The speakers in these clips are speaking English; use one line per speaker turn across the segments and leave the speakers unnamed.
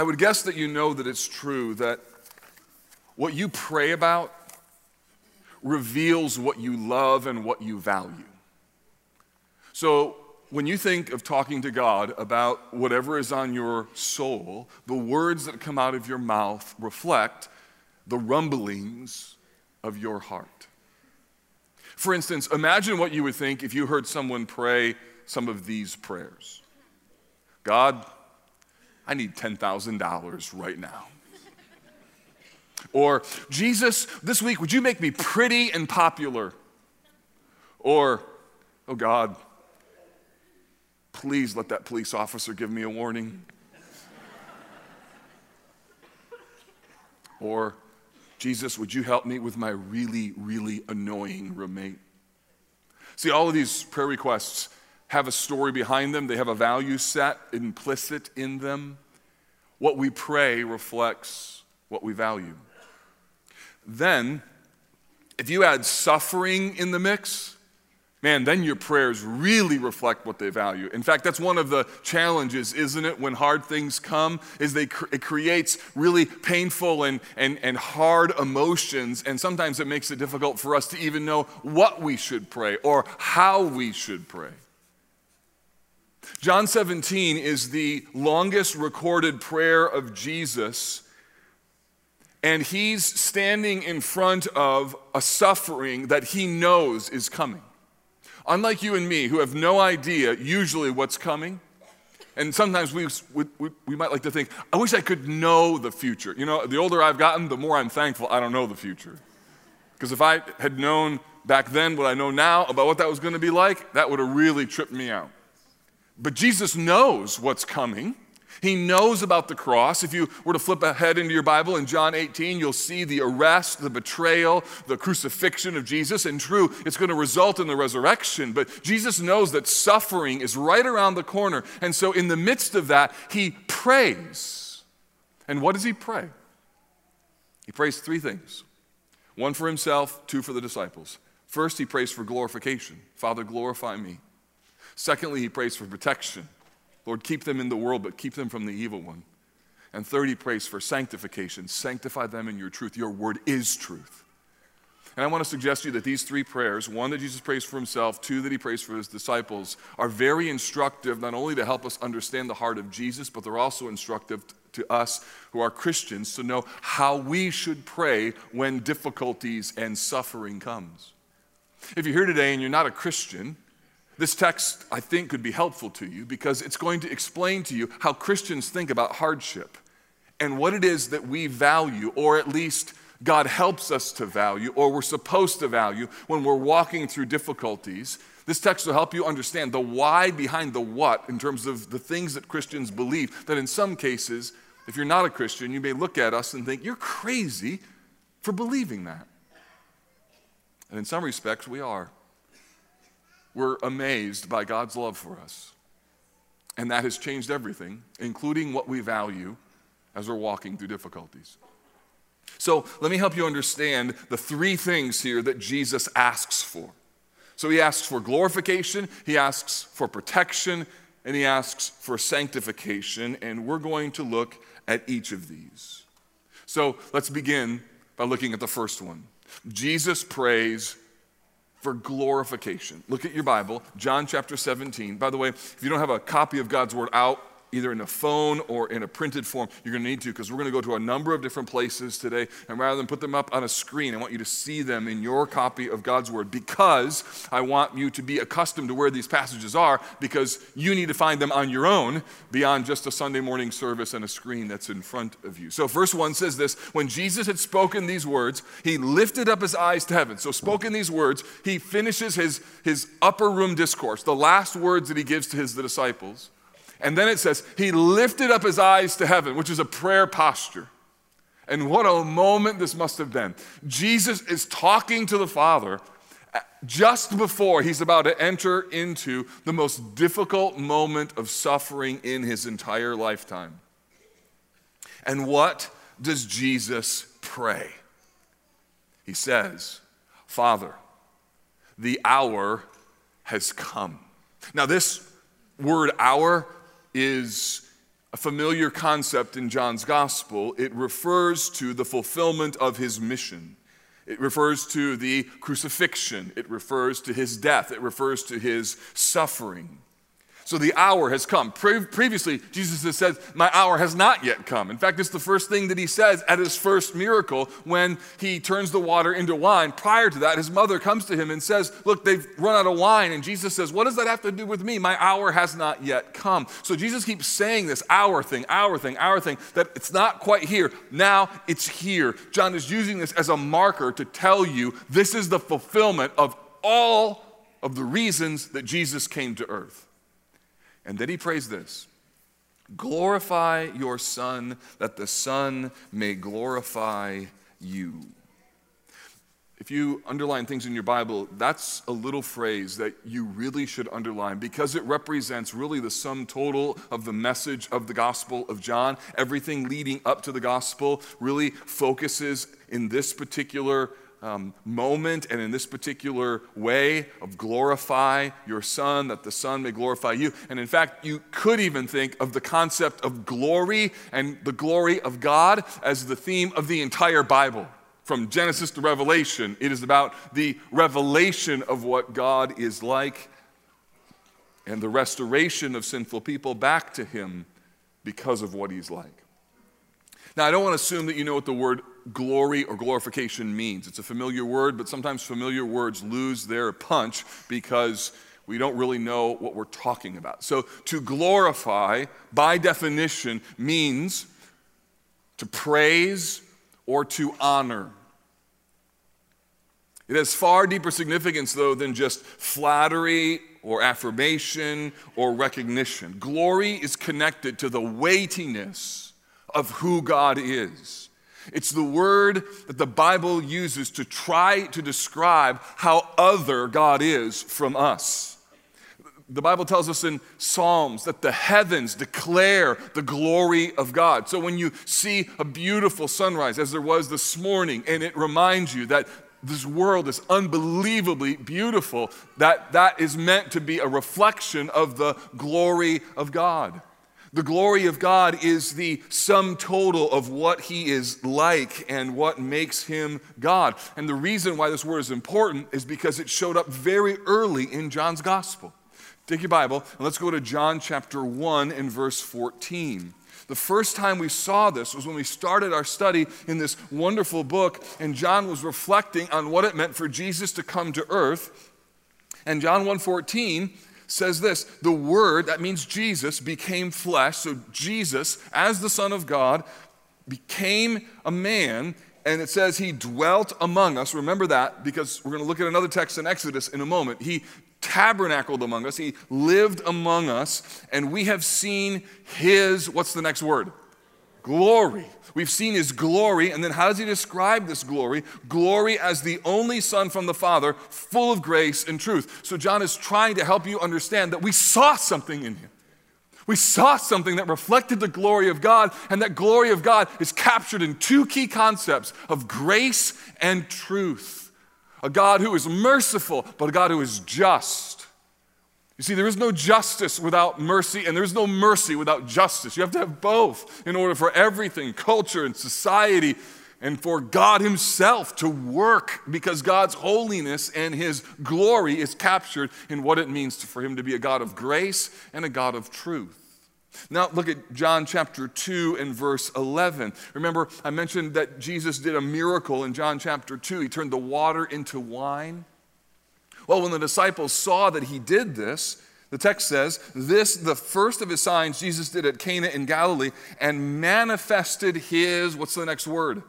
I would guess that you know that it's true that what you pray about reveals what you love and what you value. So, when you think of talking to God about whatever is on your soul, the words that come out of your mouth reflect the rumblings of your heart. For instance, imagine what you would think if you heard someone pray some of these prayers God, I need $10,000 right now. Or, Jesus, this week, would you make me pretty and popular? Or, oh God, please let that police officer give me a warning. or, Jesus, would you help me with my really, really annoying roommate? See, all of these prayer requests have a story behind them, they have a value set implicit in them. What we pray reflects what we value. Then, if you add suffering in the mix, man, then your prayers really reflect what they value. In fact, that's one of the challenges, isn't it, when hard things come, is they it creates really painful and, and, and hard emotions, and sometimes it makes it difficult for us to even know what we should pray or how we should pray. John 17 is the longest recorded prayer of Jesus and he's standing in front of a suffering that he knows is coming. Unlike you and me, who have no idea usually what's coming, and sometimes we, we, we, might like to think, I wish I could know the future. You know, the older I've gotten, the more I'm thankful I don't know the future. Because if I had known back then what I know now about what that was going to be like, that would have really tripped me out. But Jesus knows what's coming. He knows about the cross. If you were to flip ahead into your Bible in John 18, you'll see the arrest, the betrayal, the crucifixion of Jesus. And true, it's going to result in the resurrection. But Jesus knows that suffering is right around the corner. And so, in the midst of that, he prays. And what does he pray? He prays three things one for himself, two for the disciples. First, he prays for glorification Father, glorify me. Secondly, he prays for protection. Lord, keep them in the world, but keep them from the evil one. And third, he prays for sanctification. Sanctify them in your truth. Your word is truth. And I want to suggest to you that these three prayers one that Jesus prays for himself, two that he prays for his disciples are very instructive, not only to help us understand the heart of Jesus, but they're also instructive to us who are Christians to know how we should pray when difficulties and suffering comes. If you're here today and you're not a Christian, this text, I think, could be helpful to you because it's going to explain to you how Christians think about hardship and what it is that we value, or at least God helps us to value, or we're supposed to value when we're walking through difficulties. This text will help you understand the why behind the what in terms of the things that Christians believe. That in some cases, if you're not a Christian, you may look at us and think, you're crazy for believing that. And in some respects, we are we're amazed by God's love for us. And that has changed everything, including what we value as we're walking through difficulties. So let me help you understand the three things here that Jesus asks for. So he asks for glorification, he asks for protection, and he asks for sanctification. And we're going to look at each of these. So let's begin by looking at the first one. Jesus prays for glorification. Look at your Bible, John chapter 17. By the way, if you don't have a copy of God's Word out, either in a phone or in a printed form, you're going to need to because we're going to go to a number of different places today. And rather than put them up on a screen, I want you to see them in your copy of God's Word because I want you to be accustomed to where these passages are because you need to find them on your own beyond just a Sunday morning service and a screen that's in front of you. So, verse 1 says this When Jesus had spoken these words, he lifted up his eyes to heaven. So, spoken these words, he finishes his, his upper room discourse, the last words that he gives to his disciples. And then it says, He lifted up his eyes to heaven, which is a prayer posture. And what a moment this must have been. Jesus is talking to the Father just before he's about to enter into the most difficult moment of suffering in his entire lifetime. And what does Jesus pray? He says, Father, the hour has come. Now, this word hour is a familiar concept in John's gospel. It refers to the fulfillment of his mission. It refers to the crucifixion. It refers to his death. It refers to his suffering. So the hour has come. Pre- previously, Jesus has said, My hour has not yet come. In fact, it's the first thing that he says at his first miracle when he turns the water into wine. Prior to that, his mother comes to him and says, Look, they've run out of wine. And Jesus says, What does that have to do with me? My hour has not yet come. So Jesus keeps saying this hour thing, hour thing, hour thing, that it's not quite here. Now it's here. John is using this as a marker to tell you this is the fulfillment of all of the reasons that Jesus came to earth. And then he prays this Glorify your Son, that the Son may glorify you. If you underline things in your Bible, that's a little phrase that you really should underline because it represents really the sum total of the message of the Gospel of John. Everything leading up to the Gospel really focuses in this particular um, moment and in this particular way of glorify your Son, that the Son may glorify you. And in fact, you could even think of the concept of glory and the glory of God as the theme of the entire Bible. From Genesis to Revelation, it is about the revelation of what God is like and the restoration of sinful people back to Him because of what He's like. Now, I don't want to assume that you know what the word glory or glorification means. It's a familiar word, but sometimes familiar words lose their punch because we don't really know what we're talking about. So, to glorify, by definition, means to praise or to honor. It has far deeper significance, though, than just flattery or affirmation or recognition. Glory is connected to the weightiness of who God is. It's the word that the Bible uses to try to describe how other God is from us. The Bible tells us in Psalms that the heavens declare the glory of God. So when you see a beautiful sunrise, as there was this morning, and it reminds you that this world is unbelievably beautiful, that that is meant to be a reflection of the glory of God. The glory of God is the sum total of what he is like and what makes him God. And the reason why this word is important is because it showed up very early in John's gospel. Take your Bible and let's go to John chapter 1 and verse 14. The first time we saw this was when we started our study in this wonderful book, and John was reflecting on what it meant for Jesus to come to earth. And John 1:14 says this the Word, that means Jesus, became flesh. So Jesus, as the Son of God, became a man. And it says he dwelt among us. Remember that because we're going to look at another text in Exodus in a moment. He tabernacled among us, he lived among us, and we have seen his, what's the next word? Glory. We've seen his glory, and then how does he describe this glory? Glory as the only Son from the Father, full of grace and truth. So, John is trying to help you understand that we saw something in him. We saw something that reflected the glory of God, and that glory of God is captured in two key concepts of grace and truth. A God who is merciful, but a God who is just. You see, there is no justice without mercy, and there is no mercy without justice. You have to have both in order for everything, culture and society, and for God Himself to work because God's holiness and His glory is captured in what it means for Him to be a God of grace and a God of truth. Now, look at John chapter 2 and verse 11. Remember, I mentioned that Jesus did a miracle in John chapter 2. He turned the water into wine. Well, when the disciples saw that he did this, the text says, This, the first of his signs Jesus did at Cana in Galilee, and manifested his, what's the next word?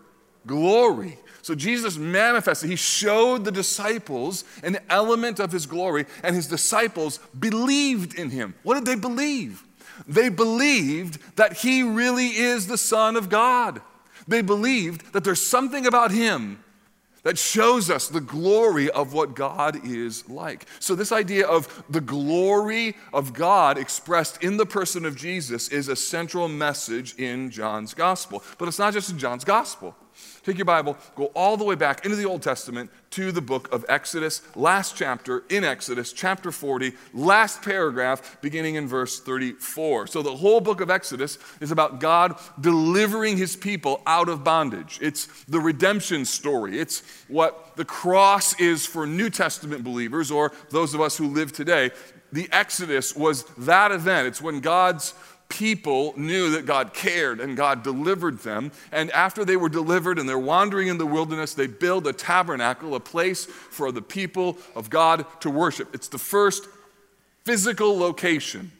Glory. So Jesus manifested, he showed the disciples an element of his glory, and his disciples believed in him. What did they believe? They believed that he really is the Son of God. They believed that there's something about him that shows us the glory of what God is like. So, this idea of the glory of God expressed in the person of Jesus is a central message in John's gospel. But it's not just in John's gospel. Take your Bible, go all the way back into the Old Testament to the book of Exodus, last chapter in Exodus, chapter 40, last paragraph, beginning in verse 34. So the whole book of Exodus is about God delivering his people out of bondage. It's the redemption story. It's what the cross is for New Testament believers or those of us who live today. The Exodus was that event. It's when God's people knew that God cared and God delivered them. And after they were delivered and they're wandering in the wilderness, they build a tabernacle, a place for the people of God to worship. It's the first physical location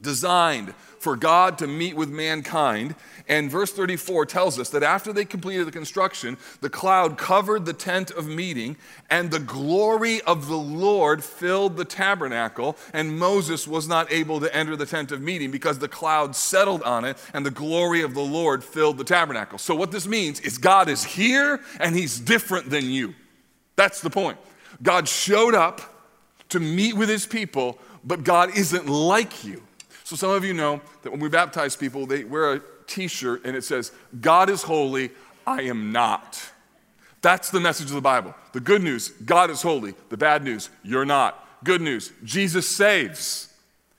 designed for God to meet with mankind. And verse 34 tells us that after they completed the construction, the cloud covered the tent of meeting, and the glory of the Lord filled the tabernacle. And Moses was not able to enter the tent of meeting because the cloud settled on it, and the glory of the Lord filled the tabernacle. So, what this means is God is here, and He's different than you. That's the point. God showed up to meet with His people, but God isn't like you. So some of you know that when we baptize people, they wear a t shirt and it says, God is holy, I am not. That's the message of the Bible. The good news, God is holy. The bad news, you're not. Good news, Jesus saves.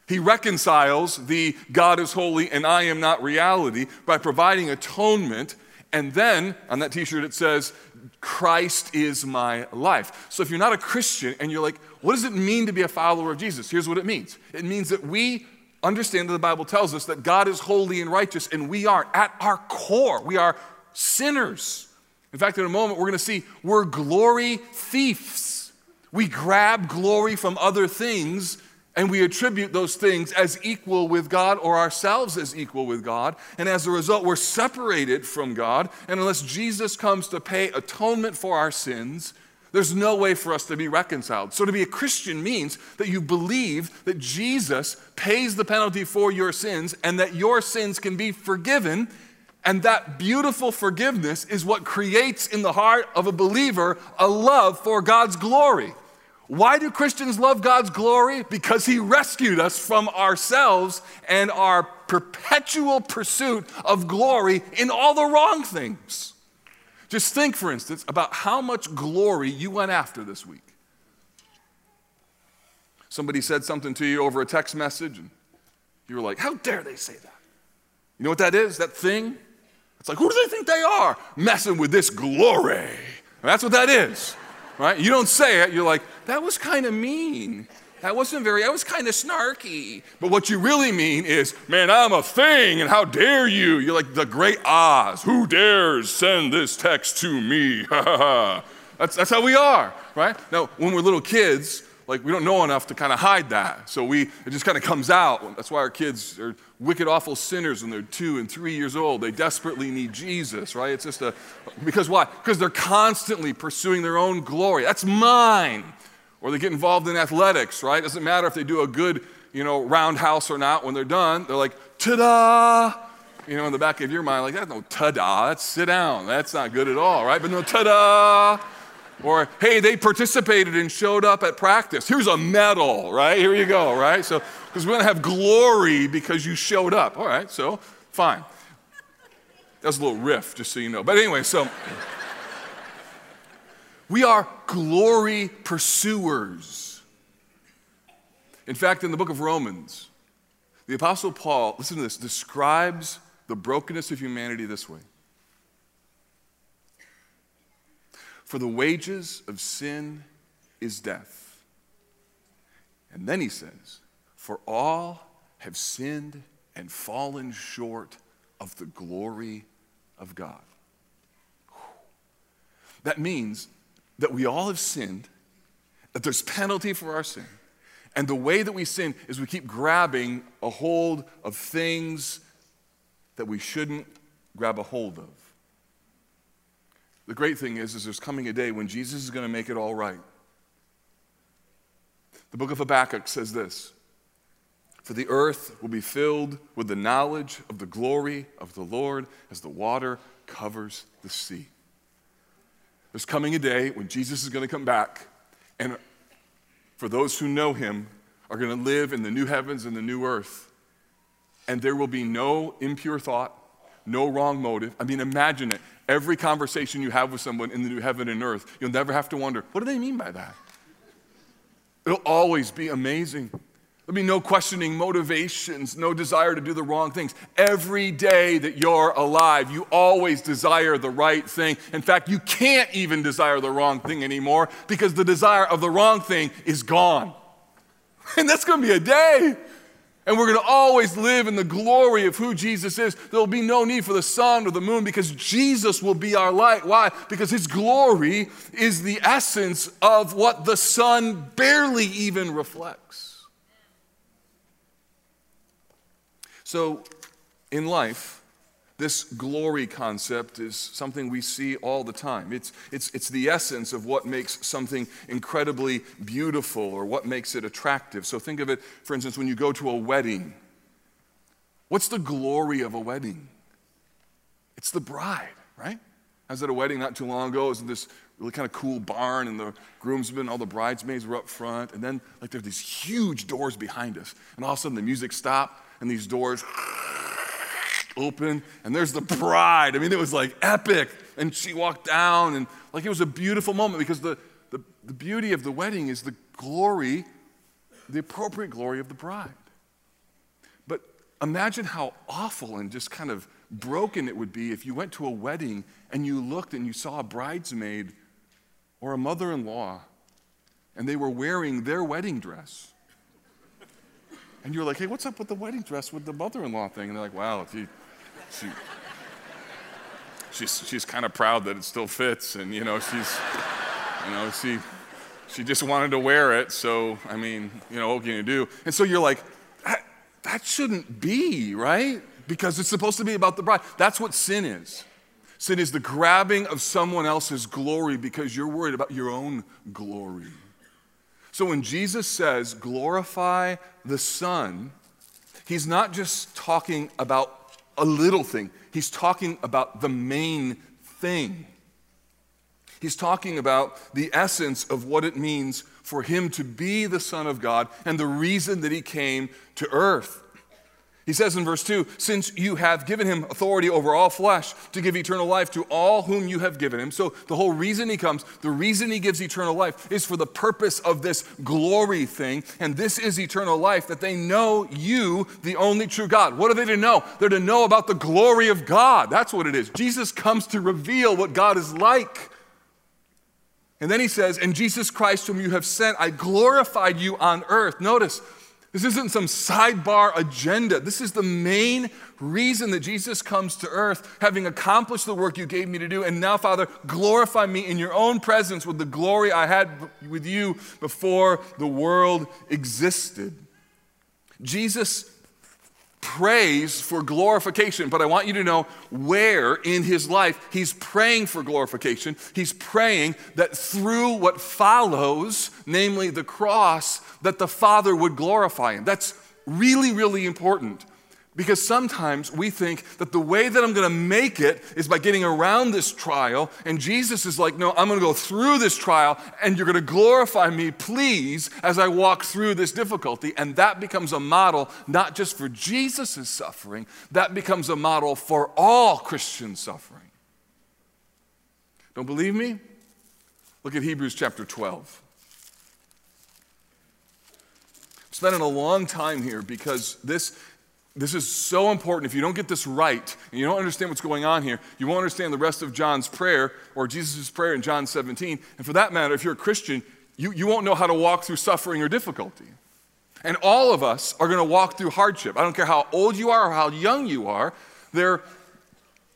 He reconciles the God is holy and I am not reality by providing atonement. And then on that t shirt it says, Christ is my life. So if you're not a Christian and you're like, what does it mean to be a follower of Jesus? Here's what it means it means that we understand that the Bible tells us that God is holy and righteous, and we are at our core. We are sinners. In fact, in a moment, we're going to see we're glory thieves. We grab glory from other things and we attribute those things as equal with God or ourselves as equal with God. And as a result, we're separated from God. And unless Jesus comes to pay atonement for our sins, there's no way for us to be reconciled. So, to be a Christian means that you believe that Jesus pays the penalty for your sins and that your sins can be forgiven. And that beautiful forgiveness is what creates in the heart of a believer a love for God's glory. Why do Christians love God's glory? Because He rescued us from ourselves and our perpetual pursuit of glory in all the wrong things. Just think, for instance, about how much glory you went after this week. Somebody said something to you over a text message, and you were like, How dare they say that? You know what that is? That thing? It's like, who do they think they are? Messing with this glory. that's what that is, right? You don't say it, you're like, That was kind of mean. That wasn't very, I was kind of snarky. But what you really mean is, man, I'm a thing, and how dare you? You're like the great Oz. Who dares send this text to me? Ha ha ha. That's, that's how we are, right? Now, when we're little kids, like we don't know enough to kind of hide that. So we, it just kind of comes out. That's why our kids are wicked, awful sinners when they're two and three years old. They desperately need Jesus, right? It's just a, because why? Because they're constantly pursuing their own glory. That's mine or they get involved in athletics, right? Doesn't matter if they do a good, you know, roundhouse or not. When they're done, they're like, ta-da! You know, in the back of your mind, like, that's no ta-da, that's sit down. That's not good at all, right? But no ta-da! Or, hey, they participated and showed up at practice. Here's a medal, right? Here you go, right? So, because we're going to have glory because you showed up. All right, so fine. That's a little riff, just so you know. But anyway, so. We are glory pursuers. In fact, in the book of Romans, the Apostle Paul, listen to this, describes the brokenness of humanity this way For the wages of sin is death. And then he says, For all have sinned and fallen short of the glory of God. That means that we all have sinned, that there's penalty for our sin. And the way that we sin is we keep grabbing a hold of things that we shouldn't grab a hold of. The great thing is, is there's coming a day when Jesus is going to make it all right. The book of Habakkuk says this For the earth will be filled with the knowledge of the glory of the Lord as the water covers the sea. There's coming a day when Jesus is going to come back, and for those who know him, are going to live in the new heavens and the new earth. And there will be no impure thought, no wrong motive. I mean, imagine it. every conversation you have with someone in the new heaven and earth, you'll never have to wonder, what do they mean by that? It'll always be amazing. There'll be no questioning motivations, no desire to do the wrong things. Every day that you're alive, you always desire the right thing. In fact, you can't even desire the wrong thing anymore because the desire of the wrong thing is gone. And that's going to be a day. And we're going to always live in the glory of who Jesus is. There will be no need for the sun or the moon because Jesus will be our light. Why? Because his glory is the essence of what the sun barely even reflects. So, in life, this glory concept is something we see all the time. It's, it's, it's the essence of what makes something incredibly beautiful or what makes it attractive. So, think of it, for instance, when you go to a wedding. What's the glory of a wedding? It's the bride, right? I was at a wedding not too long ago. It was in this really kind of cool barn, and the groomsmen, all the bridesmaids were up front. And then, like, there's these huge doors behind us. And all of a sudden, the music stopped, and these doors open, and there's the bride. I mean, it was like epic. And she walked down, and like it was a beautiful moment because the, the, the beauty of the wedding is the glory, the appropriate glory of the bride. But imagine how awful and just kind of broken it would be if you went to a wedding and you looked and you saw a bridesmaid or a mother in law, and they were wearing their wedding dress. And you're like, hey, what's up with the wedding dress with the mother in law thing? And they're like, wow, she, she, she's, she's kind of proud that it still fits. And, you know, she's, you know, she, she just wanted to wear it. So, I mean, you know, what can you do? And so you're like, that, that shouldn't be, right? Because it's supposed to be about the bride. That's what sin is. Sin is the grabbing of someone else's glory because you're worried about your own glory. So when Jesus says, glorify the Son, he's not just talking about a little thing, he's talking about the main thing. He's talking about the essence of what it means for him to be the Son of God and the reason that he came to earth. He says in verse 2 Since you have given him authority over all flesh to give eternal life to all whom you have given him. So, the whole reason he comes, the reason he gives eternal life is for the purpose of this glory thing. And this is eternal life that they know you, the only true God. What are they to know? They're to know about the glory of God. That's what it is. Jesus comes to reveal what God is like. And then he says, And Jesus Christ, whom you have sent, I glorified you on earth. Notice, this isn't some sidebar agenda. This is the main reason that Jesus comes to earth, having accomplished the work you gave me to do. And now, Father, glorify me in your own presence with the glory I had with you before the world existed. Jesus prays for glorification, but I want you to know where in his life he's praying for glorification. He's praying that through what follows, namely the cross, that the Father would glorify him. That's really, really important. Because sometimes we think that the way that I'm going to make it is by getting around this trial. And Jesus is like, no, I'm going to go through this trial and you're going to glorify me, please, as I walk through this difficulty. And that becomes a model not just for Jesus' suffering, that becomes a model for all Christian suffering. Don't believe me? Look at Hebrews chapter 12. spending a long time here because this this is so important. If you don't get this right and you don't understand what's going on here, you won't understand the rest of John's prayer or Jesus' prayer in John 17. And for that matter, if you're a Christian, you, you won't know how to walk through suffering or difficulty. And all of us are going to walk through hardship. I don't care how old you are or how young you are. There,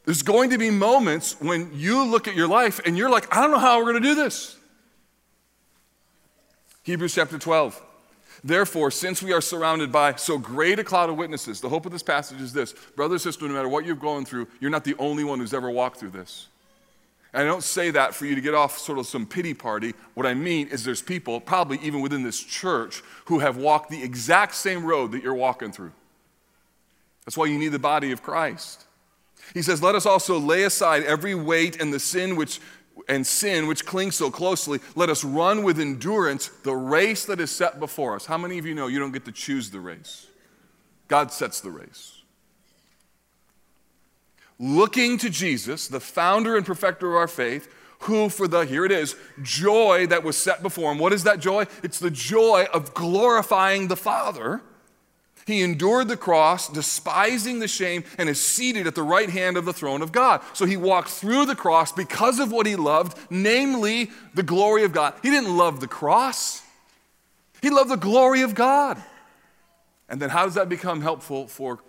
there's going to be moments when you look at your life and you're like, I don't know how we're going to do this. Hebrews chapter 12. Therefore, since we are surrounded by so great a cloud of witnesses, the hope of this passage is this Brother, sister, no matter what you're going through, you're not the only one who's ever walked through this. And I don't say that for you to get off sort of some pity party. What I mean is there's people, probably even within this church, who have walked the exact same road that you're walking through. That's why you need the body of Christ. He says, Let us also lay aside every weight and the sin which and sin which clings so closely, let us run with endurance the race that is set before us. How many of you know you don't get to choose the race? God sets the race. looking to Jesus, the founder and perfecter of our faith, who, for the, here it is, joy that was set before him. What is that joy? It's the joy of glorifying the Father. He endured the cross, despising the shame, and is seated at the right hand of the throne of God. So he walked through the cross because of what he loved, namely the glory of God. He didn't love the cross, he loved the glory of God. And then how does that become helpful for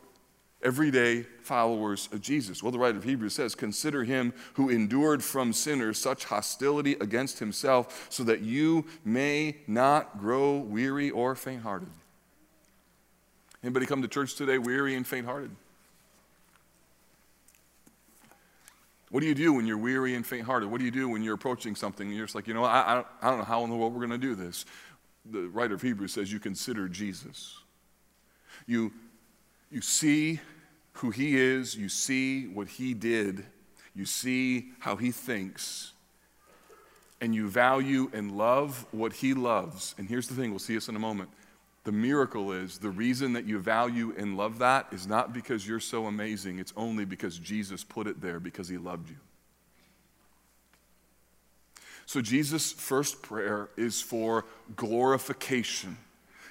everyday followers of Jesus? Well, the writer of Hebrews says, Consider him who endured from sinners such hostility against himself, so that you may not grow weary or faint hearted. Anybody come to church today weary and faint hearted? What do you do when you're weary and faint hearted? What do you do when you're approaching something and you're just like, you know, I, I, don't know how in the world we're going to do this? The writer of Hebrews says you consider Jesus. You, you see who he is, you see what he did, you see how he thinks, and you value and love what he loves. And here's the thing we'll see this in a moment. The miracle is the reason that you value and love that is not because you're so amazing, it's only because Jesus put it there because he loved you. So, Jesus' first prayer is for glorification.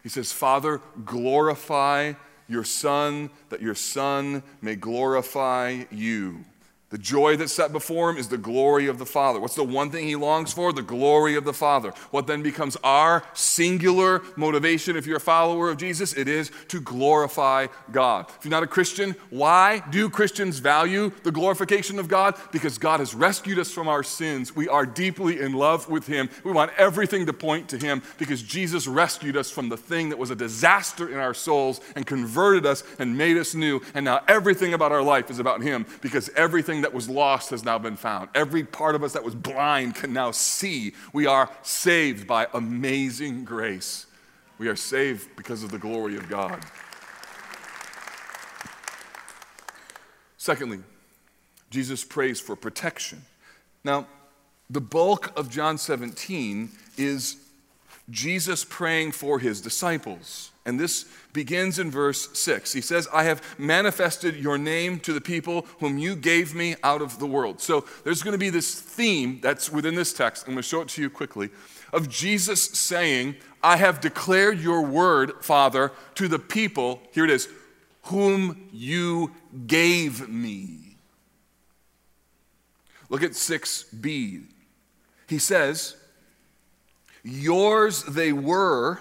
He says, Father, glorify your Son, that your Son may glorify you. The joy that's set before him is the glory of the Father. What's the one thing he longs for? The glory of the Father. What then becomes our singular motivation if you're a follower of Jesus? It is to glorify God. If you're not a Christian, why do Christians value the glorification of God? Because God has rescued us from our sins. We are deeply in love with him. We want everything to point to him because Jesus rescued us from the thing that was a disaster in our souls and converted us and made us new. And now everything about our life is about him because everything everything that was lost has now been found. Every part of us that was blind can now see. We are saved by amazing grace. We are saved because of the glory of God. Secondly, Jesus prays for protection. Now, the bulk of John 17 is Jesus praying for his disciples. And this begins in verse 6. He says, I have manifested your name to the people whom you gave me out of the world. So there's going to be this theme that's within this text. I'm going to show it to you quickly of Jesus saying, I have declared your word, Father, to the people, here it is, whom you gave me. Look at 6b. He says, Yours they were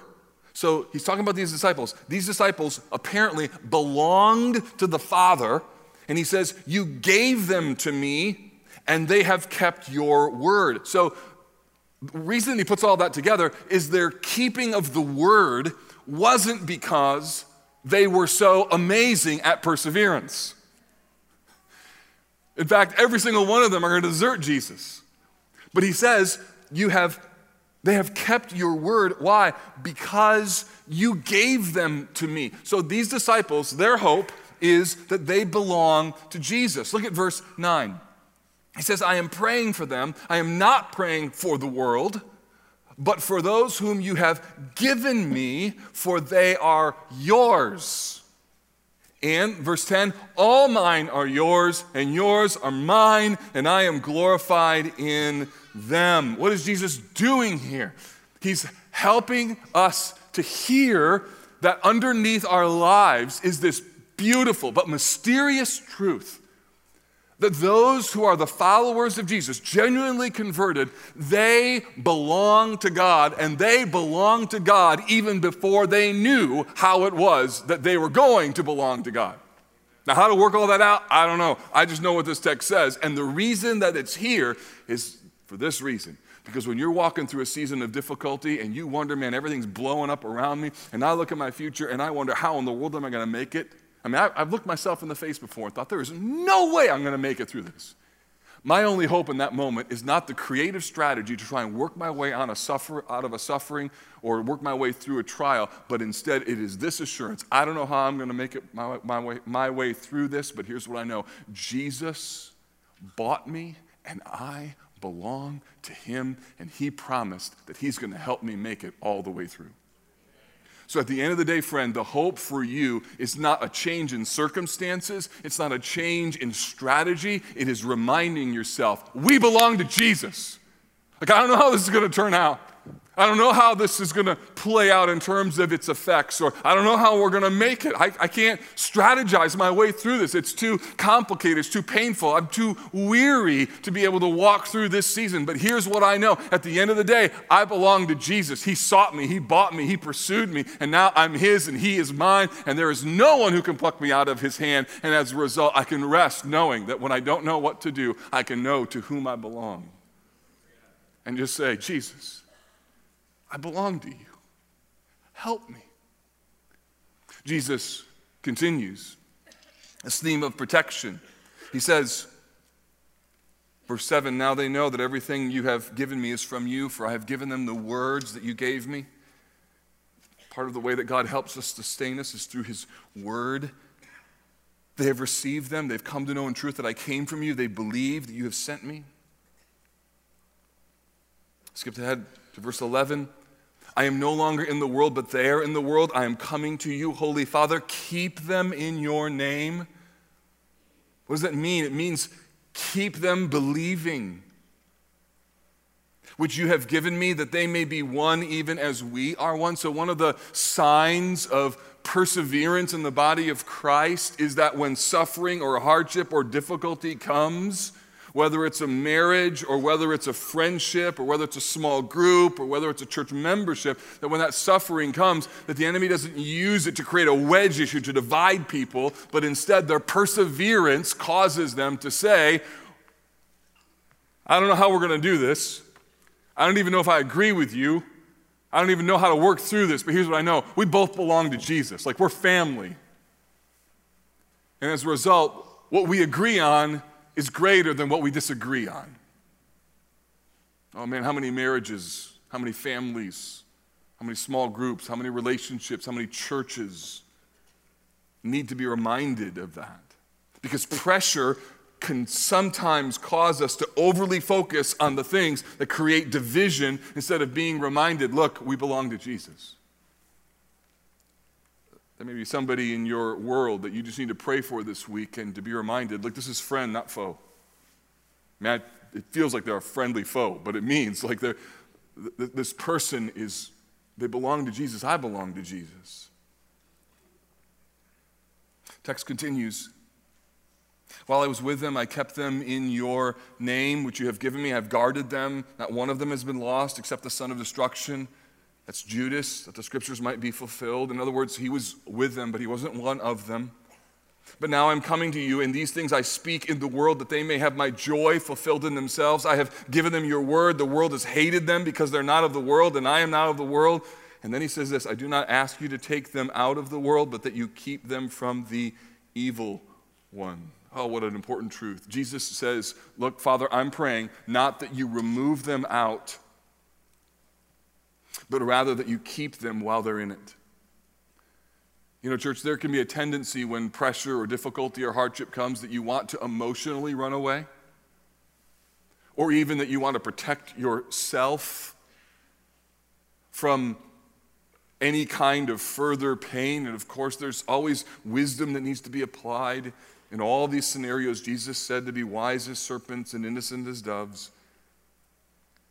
so he's talking about these disciples. These disciples apparently belonged to the Father, and he says, You gave them to me, and they have kept your word. So the reason he puts all that together is their keeping of the word wasn't because they were so amazing at perseverance. In fact, every single one of them are going to desert Jesus. But he says, You have they have kept your word. Why? Because you gave them to me. So these disciples, their hope is that they belong to Jesus. Look at verse 9. He says, I am praying for them. I am not praying for the world, but for those whom you have given me, for they are yours. And verse 10 All mine are yours, and yours are mine, and I am glorified in them. What is Jesus doing here? He's helping us to hear that underneath our lives is this beautiful but mysterious truth that those who are the followers of Jesus, genuinely converted, they belong to God, and they belong to God even before they knew how it was that they were going to belong to God. Now, how to work all that out, I don't know. I just know what this text says. And the reason that it's here is for this reason. Because when you're walking through a season of difficulty and you wonder, man, everything's blowing up around me, and I look at my future and I wonder, how in the world am I going to make it? I mean, I, have looked myself in the face before and thought, there is no way I'm going to make it through this. My only hope in that moment is not the creative strategy to try and work my way on a suffer, out of a suffering or work my way through a trial, but instead it is this assurance. I don't know how I'm going to make it my, my, way, my way through this, but here's what I know Jesus bought me, and I belong to Him, and He promised that He's going to help me make it all the way through. So, at the end of the day, friend, the hope for you is not a change in circumstances, it's not a change in strategy. It is reminding yourself, we belong to Jesus. Like, I don't know how this is going to turn out. I don't know how this is going to play out in terms of its effects, or I don't know how we're going to make it. I, I can't strategize my way through this. It's too complicated, it's too painful. I'm too weary to be able to walk through this season. But here's what I know at the end of the day, I belong to Jesus. He sought me, He bought me, He pursued me, and now I'm His and He is mine, and there is no one who can pluck me out of His hand. And as a result, I can rest knowing that when I don't know what to do, I can know to whom I belong. And just say, Jesus. I belong to you. Help me. Jesus continues this theme of protection. He says, verse 7 Now they know that everything you have given me is from you, for I have given them the words that you gave me. Part of the way that God helps us sustain us is through His word. They have received them. They've come to know in truth that I came from you. They believe that you have sent me. Skip ahead to verse 11. I am no longer in the world, but they are in the world. I am coming to you, Holy Father. Keep them in your name. What does that mean? It means keep them believing, which you have given me, that they may be one even as we are one. So, one of the signs of perseverance in the body of Christ is that when suffering or hardship or difficulty comes, whether it's a marriage or whether it's a friendship or whether it's a small group or whether it's a church membership, that when that suffering comes, that the enemy doesn't use it to create a wedge issue to divide people, but instead their perseverance causes them to say, I don't know how we're going to do this. I don't even know if I agree with you. I don't even know how to work through this, but here's what I know. We both belong to Jesus. Like we're family. And as a result, what we agree on is greater than what we disagree on. Oh man, how many marriages, how many families, how many small groups, how many relationships, how many churches need to be reminded of that? Because pressure can sometimes cause us to overly focus on the things that create division instead of being reminded look, we belong to Jesus. There may be somebody in your world that you just need to pray for this week and to be reminded look, this is friend, not foe. Man, it feels like they're a friendly foe, but it means like they're, this person is, they belong to Jesus. I belong to Jesus. Text continues. While I was with them, I kept them in your name, which you have given me. I've guarded them. Not one of them has been lost except the son of destruction that's Judas, that the scriptures might be fulfilled. In other words, he was with them, but he wasn't one of them. But now I'm coming to you, and these things I speak in the world that they may have my joy fulfilled in themselves. I have given them your word. The world has hated them because they're not of the world, and I am not of the world. And then he says this I do not ask you to take them out of the world, but that you keep them from the evil one. Oh, what an important truth. Jesus says, Look, Father, I'm praying not that you remove them out but rather that you keep them while they're in it. You know, church, there can be a tendency when pressure or difficulty or hardship comes that you want to emotionally run away, or even that you want to protect yourself from any kind of further pain. And of course, there's always wisdom that needs to be applied. In all these scenarios, Jesus said to be wise as serpents and innocent as doves.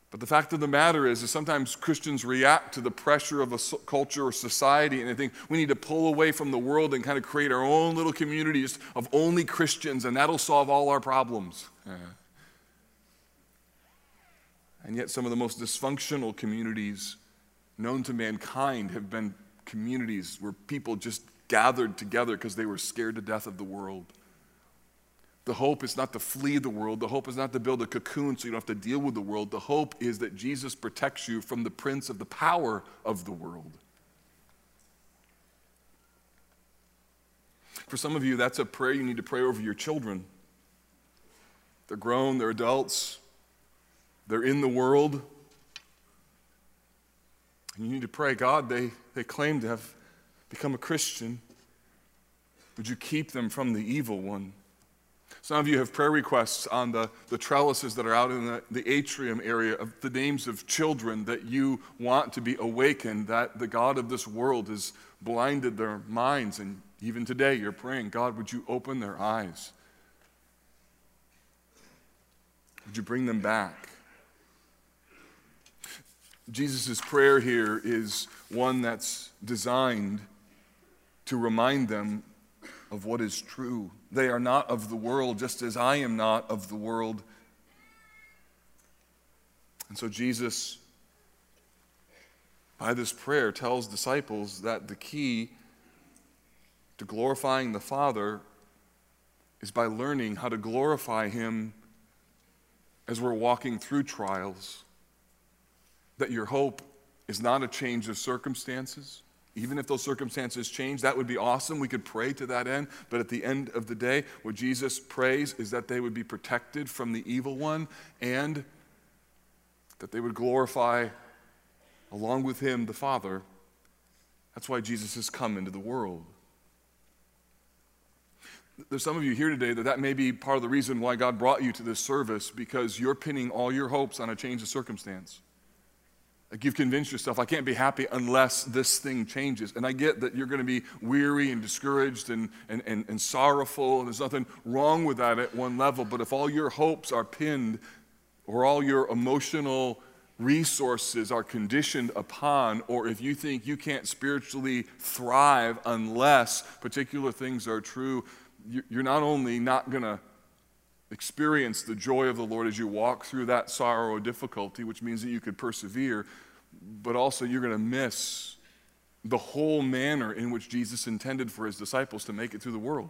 But the fact of the matter is, is sometimes Christians react to the pressure of a culture or society, and they think we need to pull away from the world and kind of create our own little communities of only Christians, and that'll solve all our problems. Yeah. And yet, some of the most dysfunctional communities known to mankind have been communities where people just gathered together because they were scared to death of the world. The hope is not to flee the world. The hope is not to build a cocoon so you don't have to deal with the world. The hope is that Jesus protects you from the prince of the power of the world. For some of you, that's a prayer you need to pray over your children. They're grown, they're adults, they're in the world. And you need to pray, God, they, they claim to have become a Christian. Would you keep them from the evil one? Some of you have prayer requests on the, the trellises that are out in the, the atrium area of the names of children that you want to be awakened, that the God of this world has blinded their minds. And even today, you're praying, God, would you open their eyes? Would you bring them back? Jesus' prayer here is one that's designed to remind them of what is true. They are not of the world, just as I am not of the world. And so Jesus, by this prayer, tells disciples that the key to glorifying the Father is by learning how to glorify Him as we're walking through trials. That your hope is not a change of circumstances even if those circumstances change, that would be awesome. We could pray to that end. But at the end of the day, what Jesus prays is that they would be protected from the evil one and that they would glorify, along with him, the Father. That's why Jesus has come into the world. There's some of you here today that that may be part of the reason why God brought you to this service because you're pinning all your hopes on a change of circumstance. Like you've convinced yourself, I can't be happy unless this thing changes. And I get that you're going to be weary and discouraged and, and, and, and, sorrowful, and there's nothing wrong with that at one level. But if all your hopes are pinned or all your emotional resources are conditioned upon, or if you think you can't spiritually thrive unless particular things are true, you're not only not going to experience the joy of the Lord as you walk through that sorrow or difficulty, which means that you could persevere, but also you're going to miss the whole manner in which Jesus intended for his disciples to make it through the world.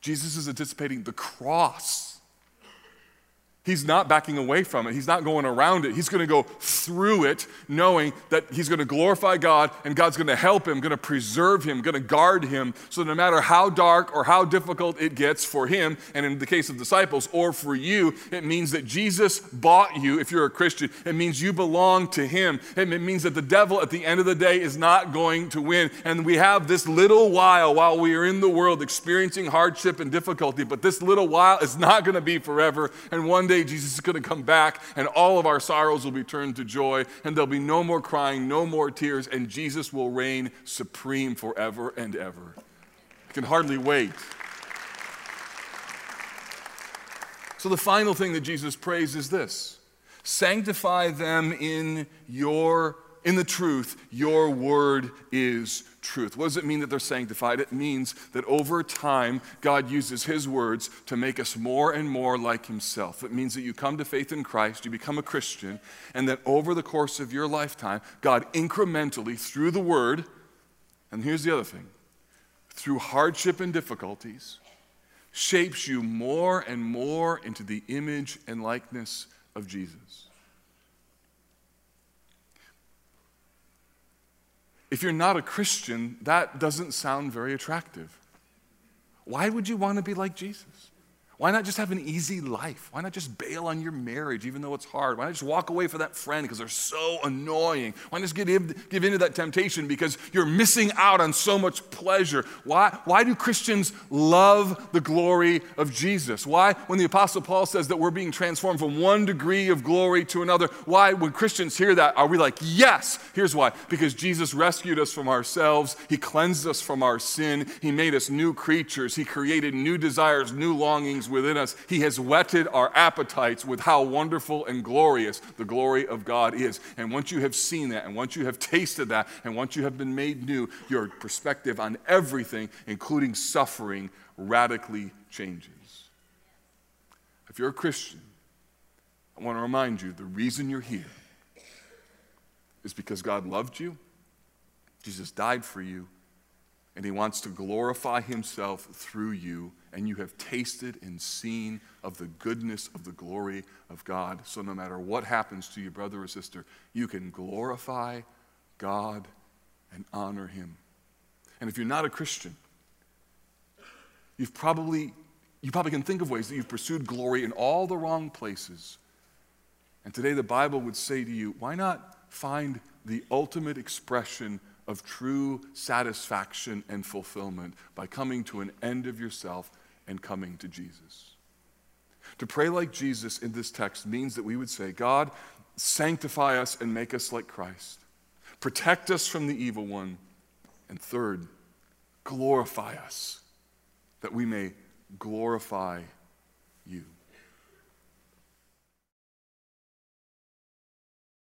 Jesus is anticipating the cross He's not backing away from it. He's not going around it. He's going to go through it, knowing that he's going to glorify God and God's going to help him, going to preserve him, going to guard him. So no matter how dark or how difficult it gets for him, and in the case of disciples, or for you, it means that Jesus bought you if you're a Christian. It means you belong to him. It means that the devil at the end of the day is not going to win. And we have this little while while we are in the world experiencing hardship and difficulty, but this little while is not going to be forever. And one day, Jesus is going to come back and all of our sorrows will be turned to joy and there'll be no more crying, no more tears, and Jesus will reign supreme forever and ever. I can hardly wait. So, the final thing that Jesus prays is this sanctify them in your in the truth your word is truth. What does it mean that they're sanctified? It means that over time, God uses His words to make us more and more like Himself. It means that you come to faith in Christ, you become a Christian, and that over the course of your lifetime, God incrementally, through the Word, and here's the other thing through hardship and difficulties, shapes you more and more into the image and likeness of Jesus. If you're not a Christian, that doesn't sound very attractive. Why would you want to be like Jesus? Why not just have an easy life? Why not just bail on your marriage even though it's hard? Why not just walk away from that friend because they're so annoying? Why not just give, give into that temptation because you're missing out on so much pleasure? Why, why do Christians love the glory of Jesus? Why, when the Apostle Paul says that we're being transformed from one degree of glory to another, why, when Christians hear that, are we like, yes? Here's why because Jesus rescued us from ourselves, He cleansed us from our sin, He made us new creatures, He created new desires, new longings within us. He has whetted our appetites with how wonderful and glorious the glory of God is. And once you have seen that, and once you have tasted that, and once you have been made new, your perspective on everything, including suffering, radically changes. If you're a Christian, I want to remind you the reason you're here is because God loved you, Jesus died for you, and He wants to glorify Himself through you and you have tasted and seen of the goodness of the glory of God. So no matter what happens to you, brother or sister, you can glorify God and honor Him. And if you're not a Christian, you've probably you probably can think of ways that you've pursued glory in all the wrong places. And today the Bible would say to you, why not find the ultimate expression of true satisfaction and fulfillment by coming to an end of yourself and coming to Jesus. To pray like Jesus in this text means that we would say, God, sanctify us and make us like Christ. Protect us from the evil one. And third, glorify us that we may glorify you.